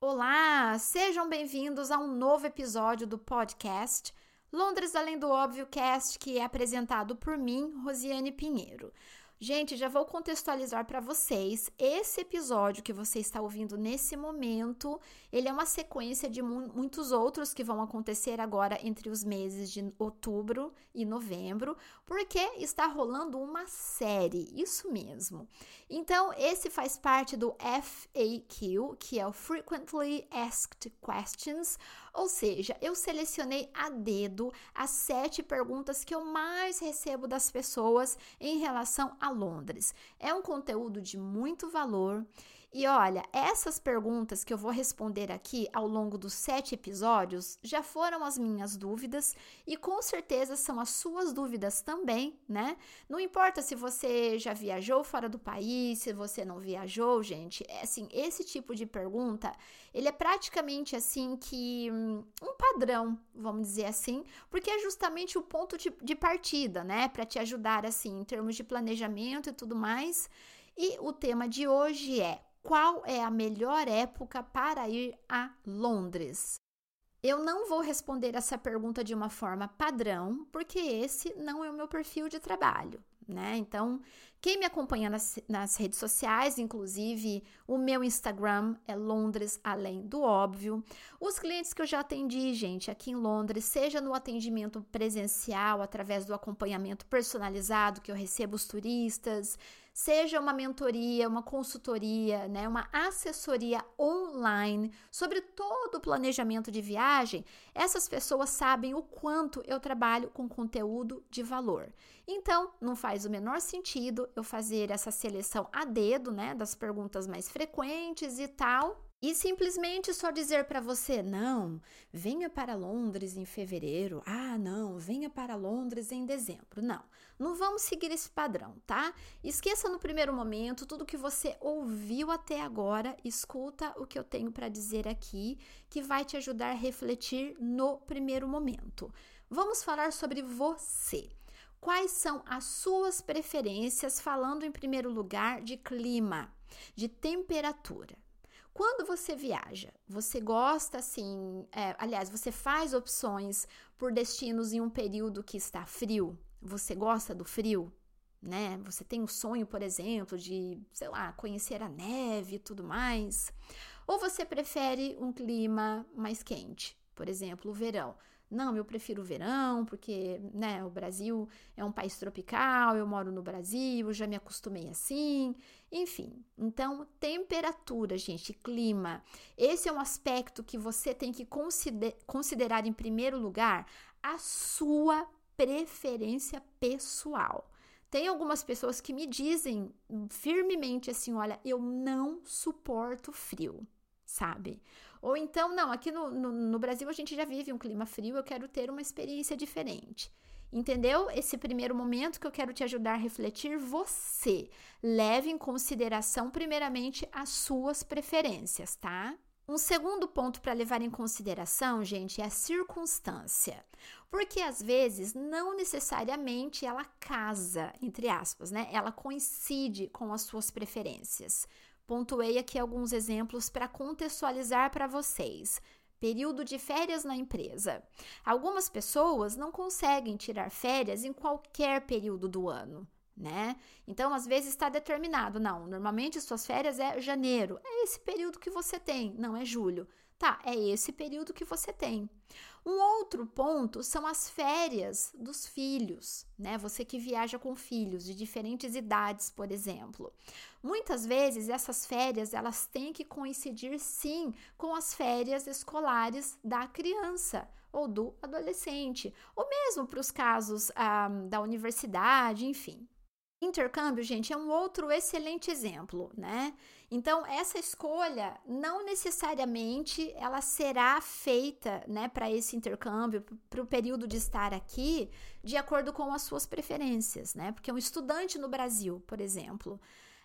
Olá, sejam bem-vindos a um novo episódio do podcast Londres Além do Óbvio Cast, que é apresentado por mim, Rosiane Pinheiro. Gente, já vou contextualizar para vocês. Esse episódio que você está ouvindo nesse momento, ele é uma sequência de mu muitos outros que vão acontecer agora entre os meses de outubro e novembro, porque está rolando uma série, isso mesmo. Então, esse faz parte do FAQ, que é o Frequently Asked Questions, ou seja, eu selecionei a dedo as sete perguntas que eu mais recebo das pessoas em relação a Londres. É um conteúdo de muito valor e olha, essas perguntas que eu vou responder aqui ao longo dos sete episódios já foram as minhas dúvidas e com certeza são as suas dúvidas também, né? Não importa se você já viajou fora do país, se você não viajou, gente, é assim, esse tipo de pergunta, ele é praticamente assim que hum, um padrão, vamos dizer assim, porque é justamente o ponto de, de partida, né? Para te ajudar assim em termos de planejamento e tudo mais. E o tema de hoje é qual é a melhor época para ir a Londres? Eu não vou responder essa pergunta de uma forma padrão, porque esse não é o meu perfil de trabalho né? Então, quem me acompanha nas, nas, redes sociais, inclusive o meu Instagram é Londres Além do Óbvio. Os clientes que eu já atendi, gente, aqui em Londres, seja no atendimento presencial, através do acompanhamento personalizado que eu recebo os turistas, seja uma mentoria, uma consultoria, né, uma assessoria online sobre todo o planejamento de viagem, essas pessoas sabem o quanto eu trabalho com conteúdo de valor. Então, não faz o menor sentido eu fazer essa seleção a dedo, né, das perguntas mais frequentes e tal, e simplesmente só dizer para você, não, venha para Londres em fevereiro, ah, não, venha para Londres em dezembro. Não, não vamos seguir esse padrão, tá? Esqueça no primeiro momento tudo que você ouviu até agora, escuta o que eu tenho para dizer aqui, que vai te ajudar a refletir no primeiro momento. Vamos falar sobre você. Quais são as suas preferências, falando em primeiro lugar de clima, de temperatura? Quando você viaja, você gosta assim, é, aliás, você faz opções por destinos em um período que está frio? Você gosta do frio? Né? Você tem o sonho, por exemplo, de, sei lá, conhecer a neve e tudo mais? Ou você prefere um clima mais quente, por exemplo, o verão? Não, eu prefiro o verão, porque né, o Brasil é um país tropical, eu moro no Brasil, já me acostumei assim. Enfim, então, temperatura, gente, clima. Esse é um aspecto que você tem que consider considerar em primeiro lugar a sua preferência pessoal. Tem algumas pessoas que me dizem firmemente assim: olha, eu não suporto frio, sabe? Ou então, não, aqui no, no, no, Brasil a gente já vive um clima frio, eu quero ter uma experiência diferente. Entendeu? Esse primeiro momento que eu quero te ajudar a refletir, você leve em consideração, primeiramente, as suas preferências, tá? Um segundo ponto para levar em consideração, gente, é a circunstância. Porque às vezes não necessariamente ela casa, entre aspas, né? Ela coincide com as suas preferências. Pontuei aqui alguns exemplos para contextualizar para vocês. Período de férias na empresa. Algumas pessoas não conseguem tirar férias em qualquer período do ano, né? Então, às vezes está determinado, não, normalmente suas férias é janeiro, é esse período que você tem, não é julho. Tá, é esse período que você tem. Um outro ponto são as férias dos filhos, né? Você que viaja com filhos de diferentes idades, por exemplo. Muitas vezes essas férias elas têm que coincidir sim com as férias escolares da criança ou do adolescente, ou mesmo para os casos ah, da universidade, enfim. Intercâmbio, gente, é um outro excelente exemplo, né? Então, essa escolha não necessariamente ela será feita, né, para esse intercâmbio, para o período de estar aqui, de acordo com as suas preferências, né? Porque um estudante no Brasil, por exemplo,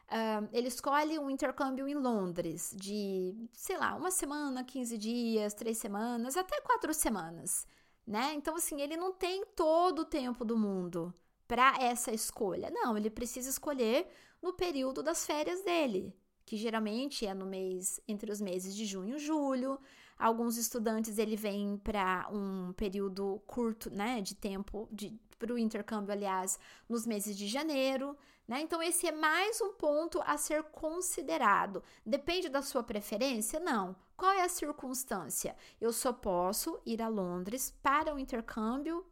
Uh, ele escolhe um intercâmbio em Londres de, sei lá, uma semana, 15 dias, três semanas, até quatro semanas, né? Então, assim, ele não tem todo o tempo do mundo para essa escolha. Não, ele precisa escolher no período das férias dele, que geralmente é no mês entre os meses de junho e julho. Alguns estudantes ele vem para um período curto, né, de tempo para o intercâmbio, aliás, nos meses de janeiro. Né? Então, esse é mais um ponto a ser considerado. Depende da sua preferência? Não. Qual é a circunstância? Eu só posso ir a Londres para o intercâmbio,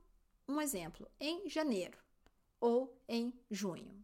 um exemplo, em janeiro ou em junho.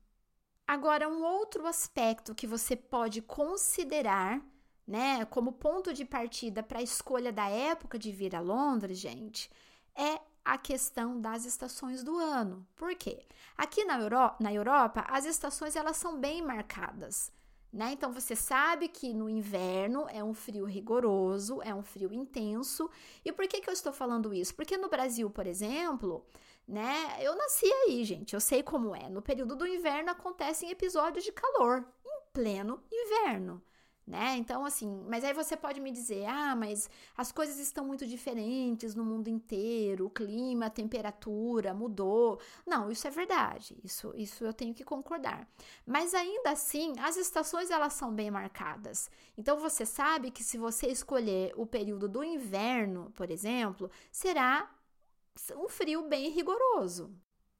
Agora, um outro aspecto que você pode considerar, né, como ponto de partida para a escolha da época de vir a Londres, gente, é a questão das estações do ano. Por quê? Aqui na, Euro na Europa, as estações elas são bem marcadas. Né? Então você sabe que no inverno é um frio rigoroso, é um frio intenso. E por que, que eu estou falando isso? Porque no Brasil, por exemplo, né? Eu nasci aí, gente. Eu sei como é. No período do inverno acontecem episódios de calor, em pleno inverno né? Então, assim, mas aí você pode me dizer, ah, mas as coisas estão muito diferentes no mundo inteiro, o clima, a temperatura mudou. Não, isso é verdade, isso, isso eu tenho que concordar. Mas ainda assim, as estações elas são bem marcadas. Então, você sabe que se você escolher o período do inverno, por exemplo, será um frio bem rigoroso.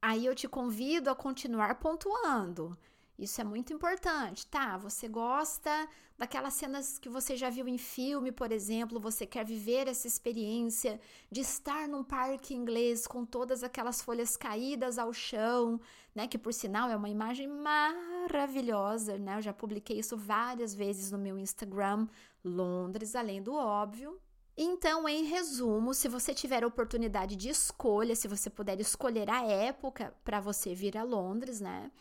Aí eu te convido a continuar pontuando. Isso é muito importante, tá? Você gosta daquelas cenas que você já viu em filme, por exemplo, você quer viver essa experiência de estar num parque inglês com todas aquelas folhas caídas ao chão, né? Que por sinal é uma imagem maravilhosa, né? Eu já publiquei isso várias vezes no meu Instagram, Londres, além do óbvio. Então, em resumo, se você tiver a oportunidade de escolha, se você puder escolher a época para você vir a Londres, né?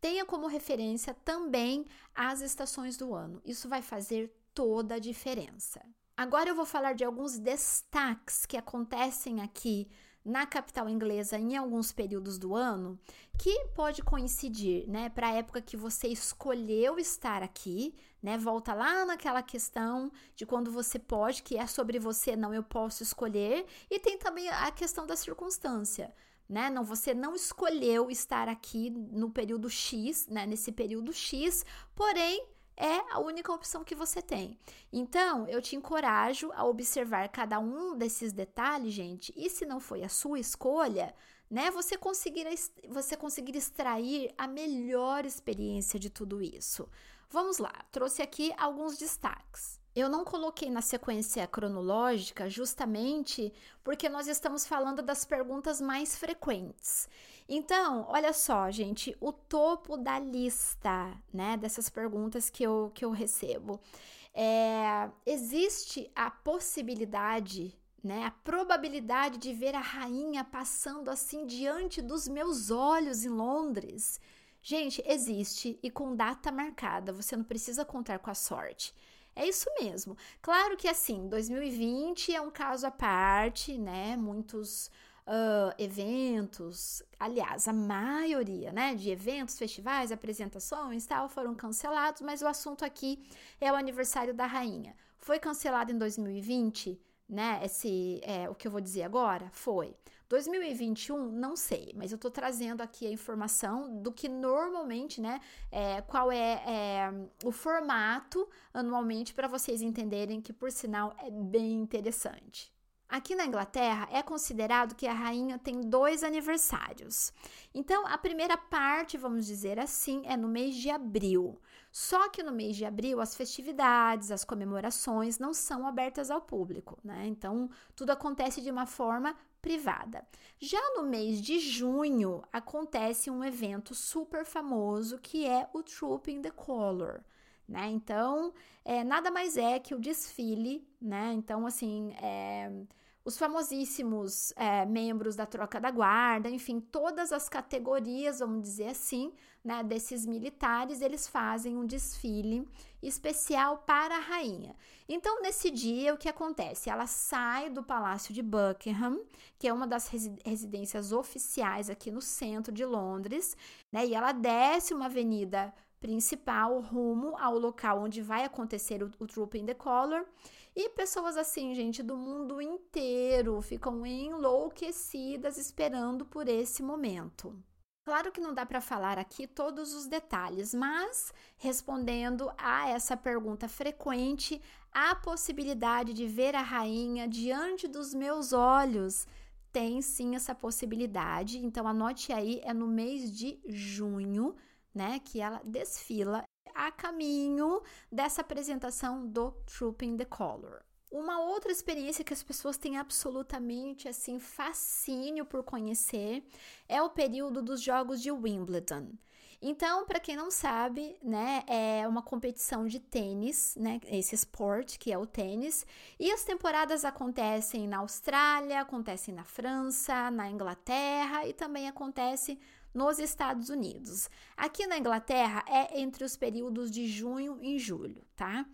tenha como referência também as estações do ano. Isso vai fazer toda a diferença. Agora eu vou falar de alguns destaques que acontecem aqui na capital inglesa em alguns períodos do ano, que pode coincidir, né, para a época que você escolheu estar aqui, né? Volta lá naquela questão de quando você pode, que é sobre você, não eu posso escolher, e tem também a questão da circunstância né? Não, você não escolheu estar aqui no período X, né? Nesse período X, porém é a única opção que você tem. Então, eu te encorajo a observar cada um desses detalhes, gente. E se não foi a sua escolha, né? Você conseguir você conseguir extrair a melhor experiência de tudo isso. Vamos lá, trouxe aqui alguns destaques. Eu não coloquei na sequência cronológica justamente porque nós estamos falando das perguntas mais frequentes. Então, olha só, gente, o topo da lista, né, dessas perguntas que eu, que eu recebo. É, existe a possibilidade, né, a probabilidade de ver a rainha passando assim diante dos meus olhos em Londres? Gente, existe e com data marcada, você não precisa contar com a sorte. É isso mesmo. Claro que assim, 2020 é um caso à parte, né? Muitos uh, eventos, aliás, a maioria, né, de eventos, festivais, apresentações, tal, foram cancelados, mas o assunto aqui é o aniversário da rainha. Foi cancelado em 2020, né? Esse é o que eu vou dizer agora foi. 2021, não sei, mas eu tô trazendo aqui a informação do que normalmente, né? É, qual é, é o formato anualmente para vocês entenderem que, por sinal, é bem interessante. Aqui na Inglaterra é considerado que a rainha tem dois aniversários. Então, a primeira parte, vamos dizer assim, é no mês de abril. Só que no mês de abril, as festividades, as comemorações não são abertas ao público, né? Então, tudo acontece de uma forma privada. Já no mês de junho acontece um evento super famoso que é o Trooping the Color. Né? Então, é, nada mais é que o desfile, né? Então, assim, é, os famosíssimos é, membros da troca da guarda, enfim, todas as categorias, vamos dizer assim, né, desses militares, eles fazem um desfile especial para a rainha. Então, nesse dia, o que acontece? Ela sai do Palácio de Buckingham, que é uma das residências oficiais aqui no centro de Londres, né, e ela desce uma avenida principal rumo ao local onde vai acontecer o, o the Color. E pessoas assim, gente, do mundo inteiro ficam enlouquecidas esperando por esse momento. Claro que não dá para falar aqui todos os detalhes, mas respondendo a essa pergunta frequente, a possibilidade de ver a rainha diante dos meus olhos tem sim essa possibilidade. Então anote aí, é no mês de junho, né, que ela desfila a caminho dessa apresentação do Trooping the Color. Uma outra experiência que as pessoas têm absolutamente assim fascínio por conhecer é o período dos Jogos de Wimbledon. Então, para quem não sabe, né, é uma competição de tênis, né, esse esporte que é o tênis, e as temporadas acontecem na Austrália, acontecem na França, na Inglaterra e também acontece nos Estados Unidos. Aqui na Inglaterra é entre os períodos de junho e julho, tá?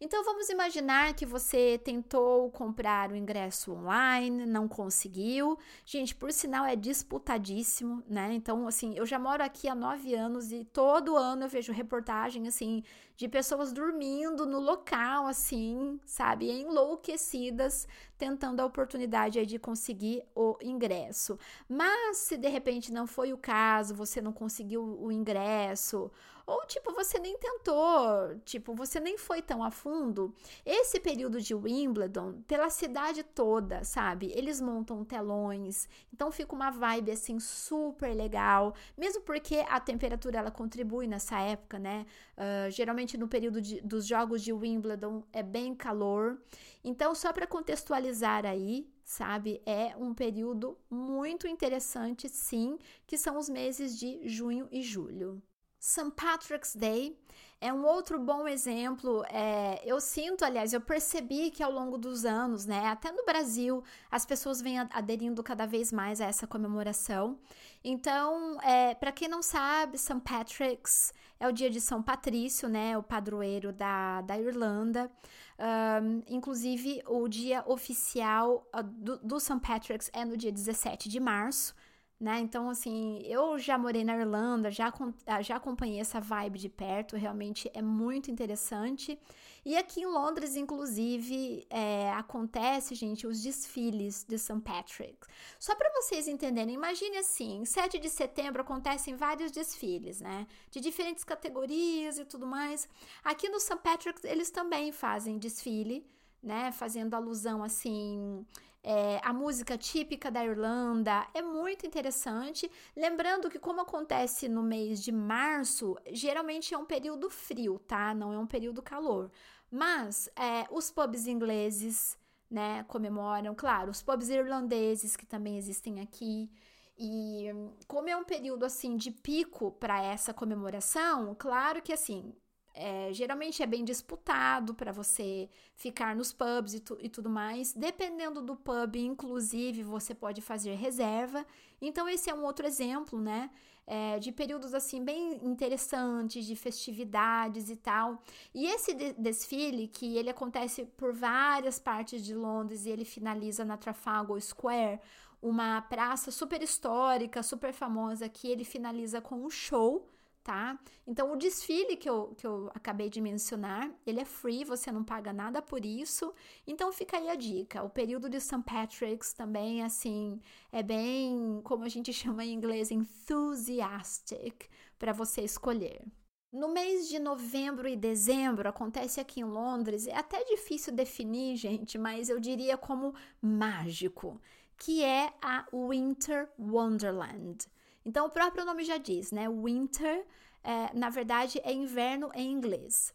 Então vamos imaginar que você tentou comprar o ingresso online, não conseguiu. Gente, por sinal é disputadíssimo, né? Então, assim, eu já moro aqui há nove anos e todo ano eu vejo reportagem assim de pessoas dormindo no local, assim, sabe, enlouquecidas, tentando a oportunidade de conseguir o ingresso. Mas se de repente não foi o caso, você não conseguiu o ingresso ou, tipo, você nem tentou, tipo, você nem foi tão a fundo. Esse período de Wimbledon, pela cidade toda, sabe? Eles montam telões, então fica uma vibe, assim, super legal. Mesmo porque a temperatura, ela contribui nessa época, né? Uh, geralmente no período de, dos jogos de Wimbledon é bem calor. Então, só para contextualizar aí, sabe? É um período muito interessante, sim, que são os meses de junho e julho. St. Patrick's Day é um outro bom exemplo. É, eu sinto, aliás, eu percebi que ao longo dos anos, né, até no Brasil, as pessoas vêm aderindo cada vez mais a essa comemoração. Então, é, para quem não sabe, St. Patrick's é o dia de São Patrício, né, o padroeiro da, da Irlanda. Um, inclusive, o dia oficial uh, do, do St. Patrick's é no dia 17 de março né? Então, assim, eu já morei na Irlanda, já, ah, já acompanhei essa vibe de perto, realmente é muito interessante. E aqui em Londres, inclusive, é, acontece, gente, os desfiles de St. Patrick. Só para vocês entenderem, imagine assim, 7 de setembro acontecem vários desfiles, né? De diferentes categorias e tudo mais. Aqui no St. Patrick, eles também fazem desfile, né? Fazendo alusão, assim é, a música típica da Irlanda. É muito interessante. Lembrando que, como acontece no mês de março, geralmente é um período frio, tá? Não é um período calor. Mas é, os pubs ingleses, né, comemoram, claro, os pubs irlandeses que também existem aqui. E como é um período assim de pico para essa comemoração, claro que assim, é, geralmente é bem disputado para você ficar nos pubs e, tu, e, tudo mais. Dependendo do pub, inclusive, você pode fazer reserva. Então, esse é um outro exemplo, né? É, de períodos assim bem interessantes, de festividades e tal. E esse de desfile, que ele acontece por várias partes de Londres e ele finaliza na Trafalgar Square, uma praça super histórica, super famosa, que ele finaliza com um show tá? Então, o desfile que eu, que eu acabei de mencionar, ele é free, você não paga nada por isso. Então, fica aí a dica. O período de St. Patrick's também, assim, é bem, como a gente chama em inglês, enthusiastic, para você escolher. No mês de novembro e dezembro, acontece aqui em Londres, é até difícil definir, gente, mas eu diria como mágico, que é a Winter Wonderland. Então, o próprio nome já diz, né? Winter, é, na verdade, é inverno em inglês.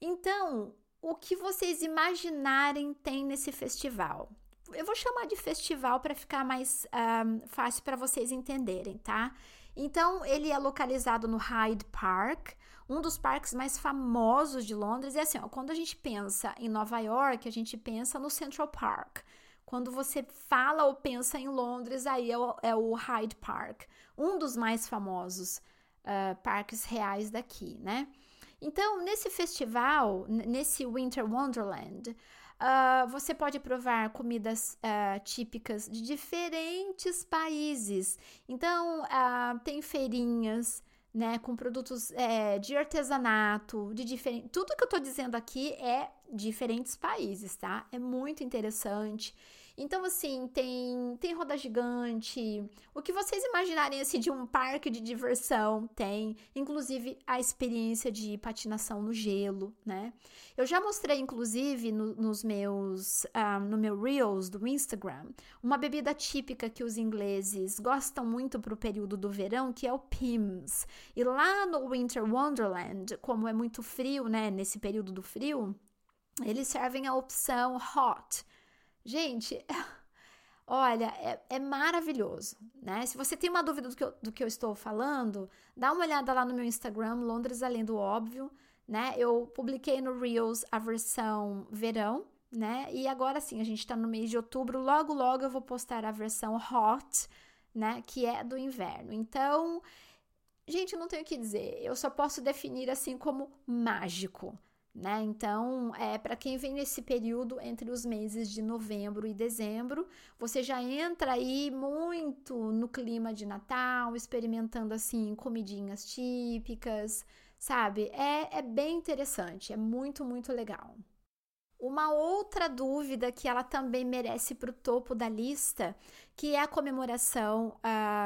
Então, o que vocês imaginarem tem nesse festival? Eu vou chamar de festival para ficar mais um, fácil para vocês entenderem, tá? Então, ele é localizado no Hyde Park, um dos parques mais famosos de Londres. E assim, ó, quando a gente pensa em Nova York, a gente pensa no Central Park. Quando você fala ou pensa em Londres, aí é o, é o Hyde Park, um dos mais famosos uh, parques reais daqui, né? Então, nesse festival, nesse Winter Wonderland, uh, você pode provar comidas uh, típicas de diferentes países. Então, tem feirinhas, né, com produtos é, de artesanato, de diferente. Tudo que eu estou dizendo aqui é diferentes países, tá? É muito interessante. Então, assim, tem, tem roda gigante, o que vocês imaginarem, assim, de um parque de diversão, tem. Inclusive, a experiência de patinação no gelo, né? Eu já mostrei, inclusive, no, nos meus, ah, no meu Reels do Instagram, uma bebida típica que os ingleses gostam muito para o período do verão, que é o Pims. E lá no Winter Wonderland, como é muito frio, né, nesse período do frio, eles servem a opção hot, Gente, olha, é, é, maravilhoso, né? Se você tem uma dúvida do que, eu, do que eu estou falando, dá uma olhada lá no meu Instagram, Londres Além do Óbvio, né? Eu publiquei no Reels a versão verão, né? E agora sim, a gente tá no mês de outubro, logo, logo eu vou postar a versão hot, né? Que é do inverno. Então, gente, não tenho o que dizer, eu só posso definir assim como mágico né? Então, é para quem vem nesse período entre os meses de novembro e dezembro, você já entra aí muito no clima de Natal, experimentando assim comidinhas típicas, sabe? É, é bem interessante, é muito, muito legal. Uma outra dúvida que ela também merece para o topo da lista, que é a comemoração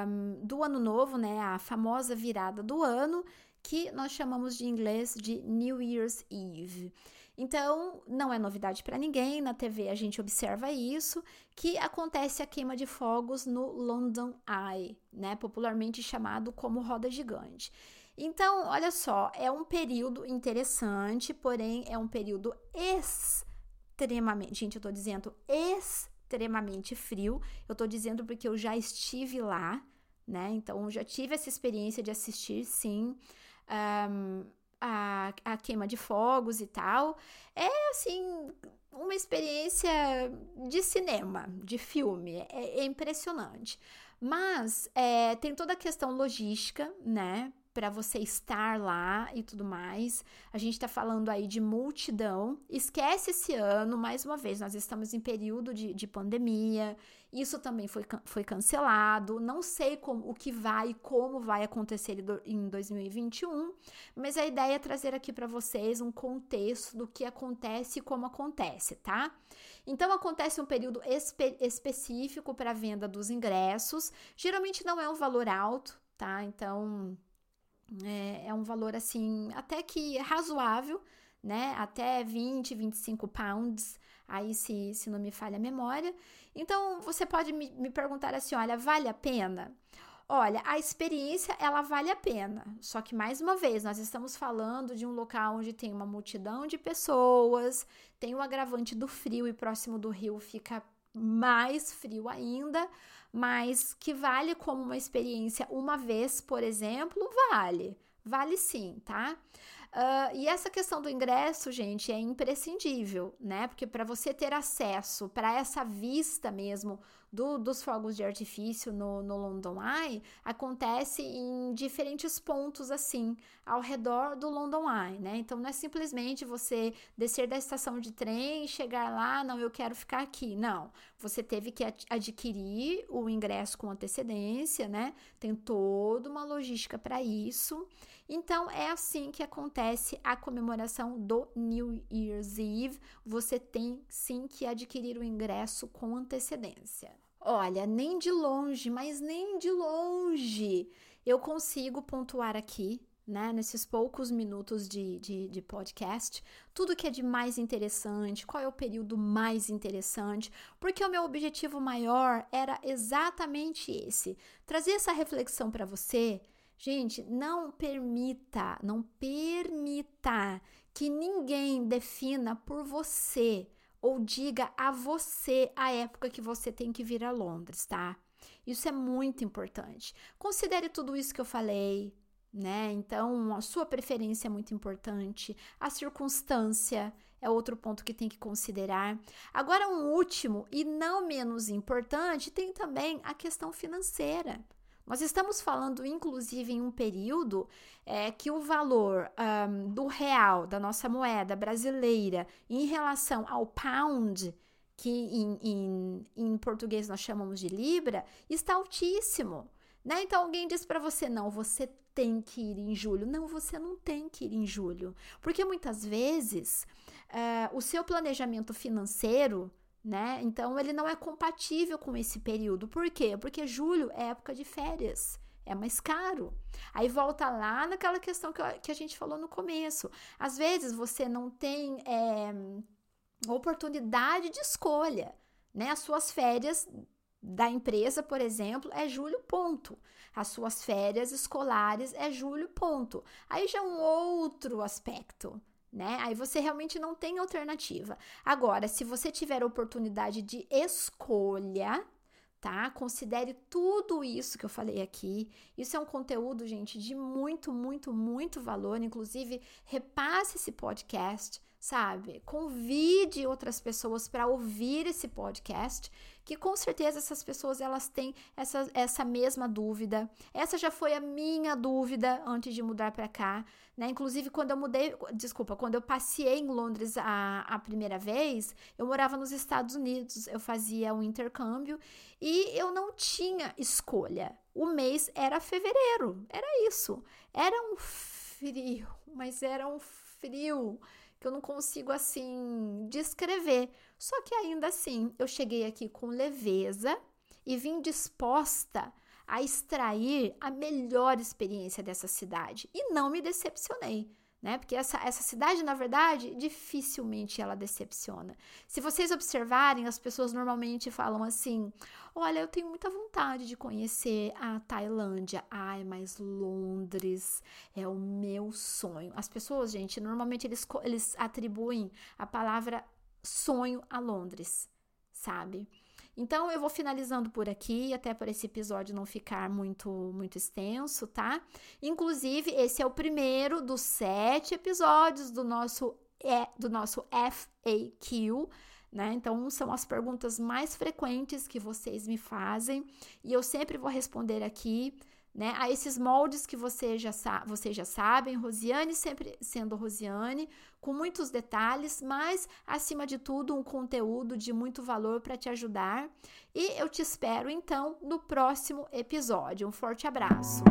um, do Ano Novo, né? A famosa virada do ano, que nós chamamos de inglês de New Year's Eve. Então, não é novidade para ninguém, na TV a gente observa isso, que acontece a queima de fogos no London Eye, né, popularmente chamado como roda gigante. Então, olha só, é um período interessante, porém é um período extremamente, gente, eu tô dizendo extremamente frio. Eu tô dizendo porque eu já estive lá, né? Então, já tive essa experiência de assistir, sim um, a, a queima de fogos e tal. É assim, uma experiência de cinema, de filme. É, é impressionante. Mas é, tem toda a questão logística, né? Para você estar lá e tudo mais. A gente está falando aí de multidão. Esquece esse ano, mais uma vez, nós estamos em período de, de pandemia. Isso também foi, foi cancelado. Não sei como, o que vai e como vai acontecer em 2021, mas a ideia é trazer aqui para vocês um contexto do que acontece e como acontece, tá? Então acontece um período espe específico para a venda dos ingressos. Geralmente não é um valor alto, tá? Então é, é um valor assim, até que razoável, né? Até 20, 25 pounds, aí se, se não me falha a memória. Então você pode me, me perguntar assim: olha, vale a pena? Olha, a experiência ela vale a pena. Só que mais uma vez, nós estamos falando de um local onde tem uma multidão de pessoas, tem o agravante do frio e próximo do rio fica mais frio ainda mas que vale como uma experiência uma vez, por exemplo, vale. Vale sim, tá? Uh, e essa questão do ingresso, gente, é imprescindível, né? Porque para você ter acesso para essa vista mesmo do, dos fogos de artifício no, no London Eye acontece em diferentes pontos assim ao redor do London Eye, né? Então não é simplesmente você descer da estação de trem e chegar lá, não, eu quero ficar aqui. Não, você teve que adquirir o ingresso com antecedência, né? Tem toda uma logística para isso. Então é assim que acontece a comemoração do New Year's Eve. Você tem sim que adquirir o ingresso com antecedência. Olha, nem de longe, mas nem de longe eu consigo pontuar aqui, né, nesses poucos minutos de, de, de, podcast, tudo que é de mais interessante, qual é o período mais interessante, porque o meu objetivo maior era exatamente esse: trazer essa reflexão para você Gente, não permita, não permita que ninguém defina por você ou diga a você a época que você tem que vir a Londres, tá? Isso é muito importante. Considere tudo isso que eu falei, né? Então, a sua preferência é muito importante, a circunstância é outro ponto que tem que considerar. Agora, um último e não menos importante, tem também a questão financeira. Nós estamos falando, inclusive, em um período é, que o valor um, do real, da nossa moeda brasileira, em relação ao pound, que em, em, em português nós chamamos de libra, está altíssimo. Né? Então alguém diz para você: não, você tem que ir em julho. Não, você não tem que ir em julho. Porque muitas vezes uh, o seu planejamento financeiro, né? Então ele não é compatível com esse período. Por quê? Porque julho é época de férias. É mais caro. Aí volta lá naquela questão que, que a gente falou no começo. Às vezes você não tem é, oportunidade de escolha, né? As suas férias da empresa, por exemplo, é julho, ponto. As suas férias escolares é julho, ponto. Aí já é um outro aspecto, né? Aí você realmente não tem alternativa. Agora, se você tiver oportunidade de escolha, tá? Considere tudo isso que eu falei aqui. Isso é um conteúdo, gente, de muito, muito, muito valor. Inclusive, repasse esse podcast, sabe? Convide outras pessoas para ouvir esse podcast que com certeza essas pessoas elas têm essa, essa mesma dúvida. Essa já foi a minha dúvida antes de mudar para cá, né? Inclusive quando eu mudei, desculpa, quando eu passei em Londres a, a primeira vez, eu morava nos Estados Unidos, eu fazia um intercâmbio e eu não tinha escolha. O mês era fevereiro, era isso. Era um frio, mas era um frio que eu não consigo assim descrever. Só que ainda assim, eu cheguei aqui com leveza e vim disposta a extrair a melhor experiência dessa cidade e não me decepcionei né? Porque essa, essa cidade, na verdade, dificilmente ela decepciona. Se vocês observarem, as pessoas normalmente falam assim: Olha, eu tenho muita vontade de conhecer a Tailândia. Ai, mas Londres é o meu sonho. As pessoas, gente, normalmente eles, eles atribuem a palavra sonho a Londres, sabe? Então eu vou finalizando por aqui, até para esse episódio não ficar muito muito extenso, tá? Inclusive, esse é o primeiro dos sete episódios do nosso, é, do nosso FAQ. Né? Então, são as perguntas mais frequentes que vocês me fazem e eu sempre vou responder aqui né, a esses moldes que você já vocês já sabem, Rosiane sempre sendo Rosiane, com muitos detalhes, mas acima de tudo um conteúdo de muito valor para te ajudar. E eu te espero então no próximo episódio. Um forte abraço.